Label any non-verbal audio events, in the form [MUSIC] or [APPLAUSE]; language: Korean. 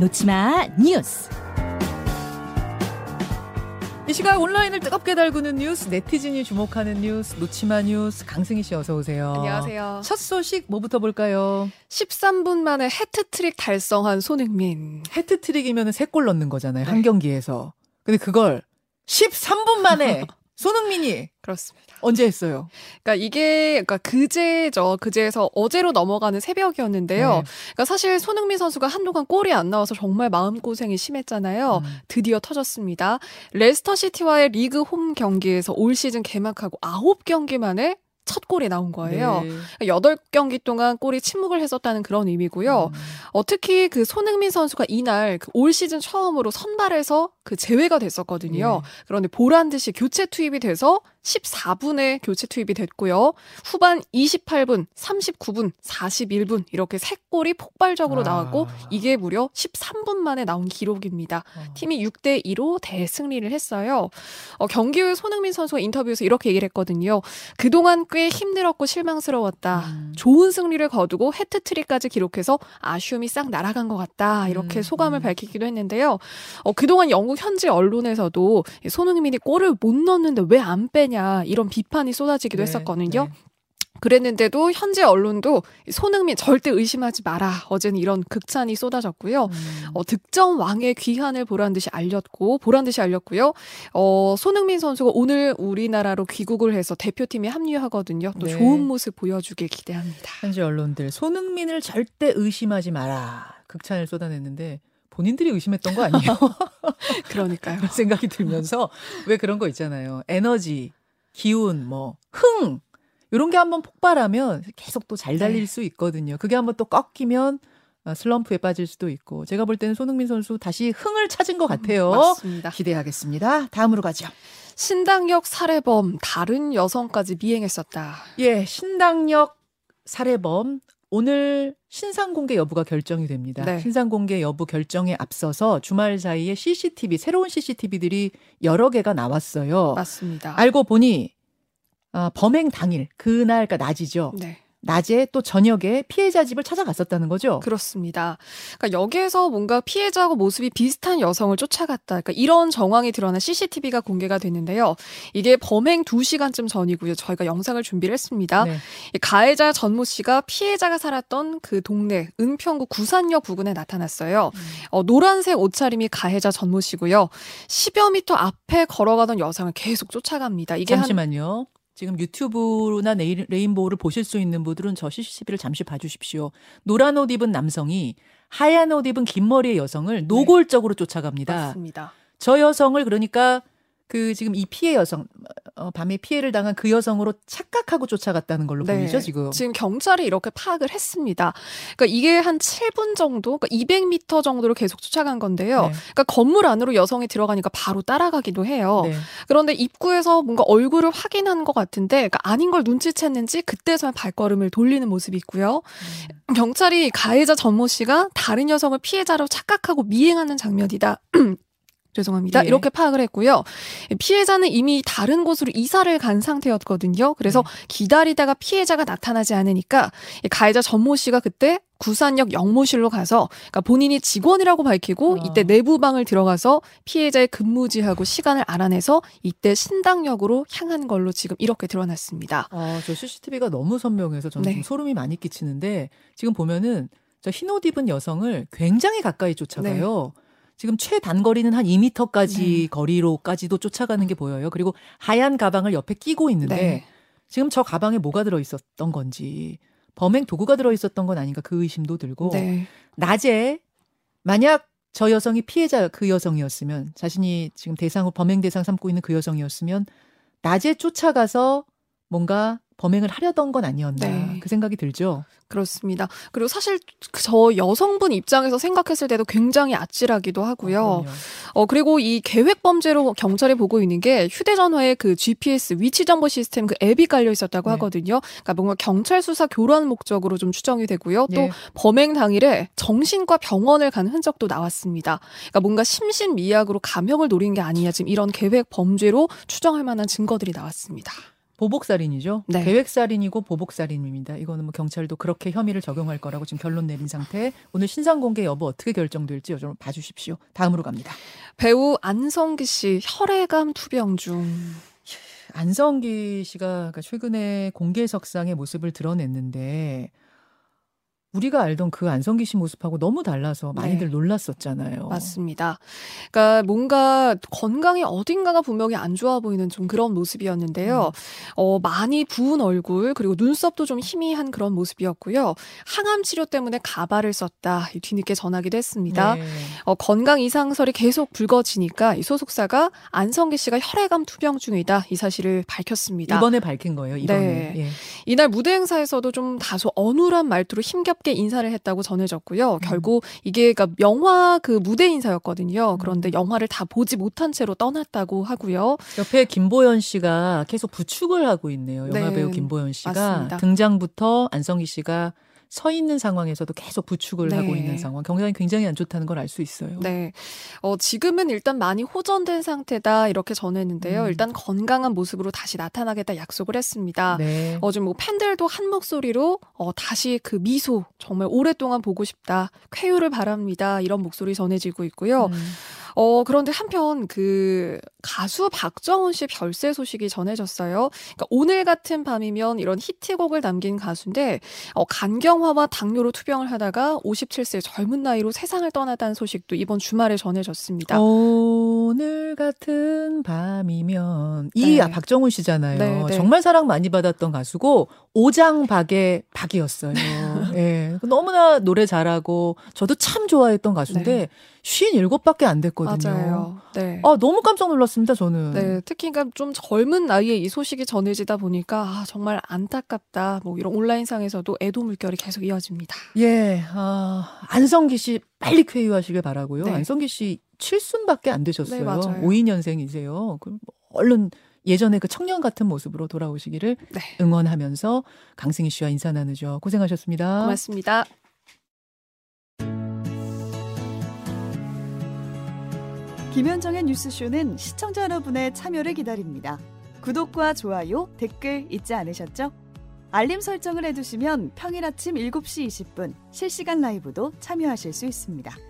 놓치마 뉴스. 이 시각 온라인을 뜨겁게 달구는 뉴스, 네티즌이 주목하는 뉴스, 놓치마 뉴스, 강승희 씨 어서 오세요. 안녕하세요. 첫 소식 뭐부터 볼까요? 13분 만에 해트트릭 달성한 손흥민. 해트트릭이면 세골 넣는 거잖아요. 한 경기에서. 근데 그걸 13분 만에 [LAUGHS] 손흥민이 그렇습니다. 언제 했어요? 그러니까 이게 그러니까 그제죠. 그제에서 어제로 넘어가는 새벽이었는데요. 네. 그러니까 사실 손흥민 선수가 한동안 골이 안 나와서 정말 마음 고생이 심했잖아요. 음. 드디어 터졌습니다. 레스터 시티와의 리그 홈 경기에서 올 시즌 개막하고 9경기 만에 첫 골이 나온 거예요. 네. 8경기 동안 골이 침묵을 했었다는 그런 의미고요. 음. 어, 특히 그 손흥민 선수가 이날 그 올 시즌 처음으로 선발해서 그 제외가 됐었거든요. 예. 그런데 보란 듯이 교체 투입이 돼서 14분에 교체 투입이 됐고요. 후반 28분, 39분, 41분 이렇게 세 골이 폭발적으로 아. 나왔고 이게 무려 13분 만에 나온 기록입니다. 어. 팀이 6대 2로 대승리를 했어요. 어, 경기 후에 손흥민 선수가 인터뷰에서 이렇게 얘기를 했거든요. 그동안 꽤 힘들었고 실망스러웠다. 음. 좋은 승리를 거두고 해트트릭까지 기록해서 아쉬움이 싹 날아간 것 같다. 이렇게 음, 소감을 음. 밝히기도 했는데요. 어, 그동안 영국 현지 언론에서도 이 손흥민이 골을 못 넣었는데 왜 안 빼냐 이런 비판이 쏟아지기도 네, 했었거든요. 네. 그랬는데도 현지 언론도 이 손흥민 절대 의심하지 마라. 어제는 이런 극찬이 쏟아졌고요. 음. 어, 득점 왕의 귀환을 보란 듯이 알렸고 보란 듯이 알렸고요. 어, 손흥민 선수가 오늘 우리나라로 귀국을 해서 대표팀에 합류하거든요. 또 네. 좋은 모습 보여주길 기대합니다. 현지 언론들 손흥민을 절대 의심하지 마라. 극찬을 쏟아냈는데 본인들이 의심했던 거 아니에요? [LAUGHS] 그러니까요. 그런 생각이 들면서 왜 그런 거 있잖아요. 에너지, 기운, 뭐 흥. 이런 게 한번 폭발하면 계속 또 잘 달릴 네. 수 있거든요. 그게 한번 또 꺾이면 아, 슬럼프에 빠질 수도 있고. 제가 볼 때는 손흥민 선수 다시 흥을 찾은 것 같아요. 맞습니다. 기대하겠습니다. 다음으로 가죠. 신당역 살해범 다른 여성까지 미행했었다. 예, 신당역 살해범 오늘 신상 공개 여부가 결정이 됩니다. 네. 신상 공개 여부 결정에 앞서서 주말 사이에 CCTV 새로운 CCTV들이 여러 개가 나왔어요. 맞습니다. 알고 보니 아, 범행 당일 그날 그러니까 낮이죠. 네. 낮에 또 저녁에 피해자 집을 찾아갔었다는 거죠. 그렇습니다. 그러니까 여기에서 뭔가 피해자하고 모습이 비슷한 여성을 쫓아갔다. 그러니까 이런 정황이 드러난 CCTV가 공개가 됐는데요. 이게 범행 2시간쯤 전이고요. 저희가 영상을 준비를 했습니다. 네. 이 가해자 전모 씨가 피해자가 살았던 그 동네 은평구 구산역 부근에 나타났어요. 음. 어, 노란색 옷차림이 가해자 전모 씨고요. 10여 미터 앞에 걸어가던 여성을 계속 쫓아갑니다. 이게 한 잠시만요. 지금 유튜브나 레인보우를 보실 수 있는 분들은 저 CCTV를 잠시 봐주십시오. 노란 옷 입은 남성이 하얀 옷 입은 긴 머리의 여성을 노골적으로 쫓아갑니다. 맞습니다. 저 여성을 그러니까 그 지금 이 피해 여성 어, 밤에 피해를 당한 그 여성으로 착각하고 쫓아갔다는 걸로 보이죠 지금. 지금 경찰이 이렇게 파악을 했습니다. 그러니까 이게 한 7분 정도, 그러니까 200m 정도를 계속 쫓아간 건데요. 네. 그러니까 건물 안으로 여성이 들어가니까 바로 따라가기도 해요. 네. 그런데 입구에서 뭔가 얼굴을 확인한 것 같은데 그러니까 아닌 걸 눈치챘는지 그때서야 발걸음을 돌리는 모습이 있고요. 음. 경찰이 가해자 전모 씨가 다른 여성을 피해자로 착각하고 미행하는 장면이다. [CLEARS THROAT] 죄송합니다. 예. 이렇게 파악을 했고요. 피해자는 이미 다른 곳으로 이사를 간 상태였거든요. 그래서 네. 기다리다가 피해자가 나타나지 않으니까 이 가해자 전모 씨가 그때 구산역 영모실로 가서 그러니까 본인이 직원이라고 밝히고 어. 이때 내부방을 들어가서 피해자의 근무지하고 시간을 알아내서 이때 신당역으로 향한 걸로 지금 이렇게 드러났습니다. 아, 저 CCTV가 너무 선명해서 저는 네. 좀 소름이 많이 끼치는데 지금 보면은 저 흰옷 입은 여성을 굉장히 가까이 쫓아가요. 지금 최단거리는 한 2미터까지 네. 거리로까지도 쫓아가는 게 보여요. 그리고 하얀 가방을 옆에 끼고 있는데 네. 지금 저 가방에 뭐가 들어 있었던 건지 범행 도구가 들어 있었던 건 아닌가 그 의심도 들고 네. 낮에 만약 저 여성이 피해자 그 여성이었으면 자신이 지금 대상 범행 대상 삼고 있는 그 여성이었으면 낮에 쫓아가서 뭔가 범행을 하려던 건 아니었나 네. 그 생각이 들죠. 그렇습니다. 그리고 사실 그저 여성분 입장에서 생각했을 때도 굉장히 아찔하기도 하고요. 어. 어, 그리고 이 계획 범죄로 경찰이 보고 있는 게 휴대전화에 그 GPS 위치 정보 시스템 그 앱이 깔려 있었다고 네. 하거든요. 그러니까 뭔가 경찰 수사 교란 목적으로 좀 추정이 되고요. 또 예. 범행 당일에 정신과 병원을 간 흔적도 나왔습니다. 그러니까 뭔가 심신미약으로 감형을 노린 게 아니냐 지금 이런 계획 범죄로 추정할 만한 증거들이 나왔습니다. 보복살인이죠. 네. 계획살인이고 보복살인입니다. 이거는 뭐 경찰도 그렇게 혐의를 적용할 거라고 지금 결론 내린 상태. 오늘 신상 공개 여부 어떻게 결정될지 여러분 봐주십시오. 다음으로 갑니다. 배우 안성기 씨 혈액암 투병 중. 안성기 씨가 그러니까 최근에 공개석상의 모습을 드러냈는데 우리가 알던 그 안성기 씨 모습하고 너무 달라서 많이들 네. 놀랐었잖아요. 맞습니다. 그러니까 뭔가 건강이 어딘가가 분명히 안 좋아 보이는 좀 그런 모습이었는데요. 어, 많이 부은 얼굴 그리고 눈썹도 좀 희미한 그런 모습이었고요. 항암 치료 때문에 가발을 썼다. 이 뒤늦게 전하기도 했습니다. 네. 어, 건강 이상설이 계속 불거지니까 이 소속사가 안성기 씨가 혈액암 투병 중이다. 이 사실을 밝혔습니다. 이번에 밝힌 거예요. 이번에. 네. 예. 이날 무대 행사에서도 좀 다소 어눌한 말투로 힘겹 게 인사를 했다고 전해졌고요. 결국 이게 그러니까 영화 그 무대 인사였거든요. 그런데 음. 영화를 다 보지 못한 채로 떠났다고 하고요. 옆에 김보연 씨가 계속 부축을 하고 있네요. 영화 네, 배우 김보연 씨가 맞습니다. 등장부터 안성기 씨가 서 있는 상황에서도 계속 부축을 네. 하고 있는 상황. 경상이 굉장히 안 좋다는 걸 알 수 있어요. 네. 어, 지금은 일단 많이 호전된 상태다. 이렇게 전했는데요. 음. 일단 건강한 모습으로 다시 나타나겠다 약속을 했습니다. 네. 어, 좀뭐 팬들도 한 목소리로 어, 다시 그 미소 정말 오랫동안 보고 싶다. 쾌유를 바랍니다. 이런 목소리 전해지고 있고요. 음. 어, 그런데 한편 그 가수 박정훈 씨 별세 소식이 전해졌어요. 그러니까 오늘 같은 밤이면 이런 히트곡을 남긴 가수인데 어, 간경화와 당뇨로 투병을 하다가 57세 젊은 나이로 세상을 떠나다는 소식도 이번 주말에 전해졌습니다. 오늘 같은 밤이면 이 네. 아, 박정훈 씨잖아요. 네, 네. 정말 사랑 많이 받았던 가수고 오장박의 박이었어요. [LAUGHS] [LAUGHS] 예. 너무나 노래 잘하고 저도 참 좋아했던 가수인데 네. 57밖에 안 됐거든요. 맞아요. 네. 아, 너무 깜짝 놀랐습니다, 저는. 네, 특히 그러니까 좀 젊은 나이에 이 소식이 전해지다 보니까 아, 정말 안타깝다. 뭐 이런 온라인상에서도 애도 물결이 계속 이어집니다. 예, 아, 안성기 씨 빨리 쾌유하시길 바라고요. 네. 안성기 씨 칠순밖에 안 되셨어요. 네, 맞아요. 52년생이세요. 그럼 얼른 예전에 그 청년 같은 모습으로 돌아오시기를 네. 응원하면서 강승희 씨와 인사 나누죠. 고생하셨습니다. 고맙습니다. 김현정의 뉴스쇼는 시청자 여러분의 참여를 기다립니다. 구독과 좋아요, 댓글 잊지 않으셨죠? 알림 설정을 해두시면 평일 아침 7시 20분 실시간 라이브도 참여하실 수 있습니다.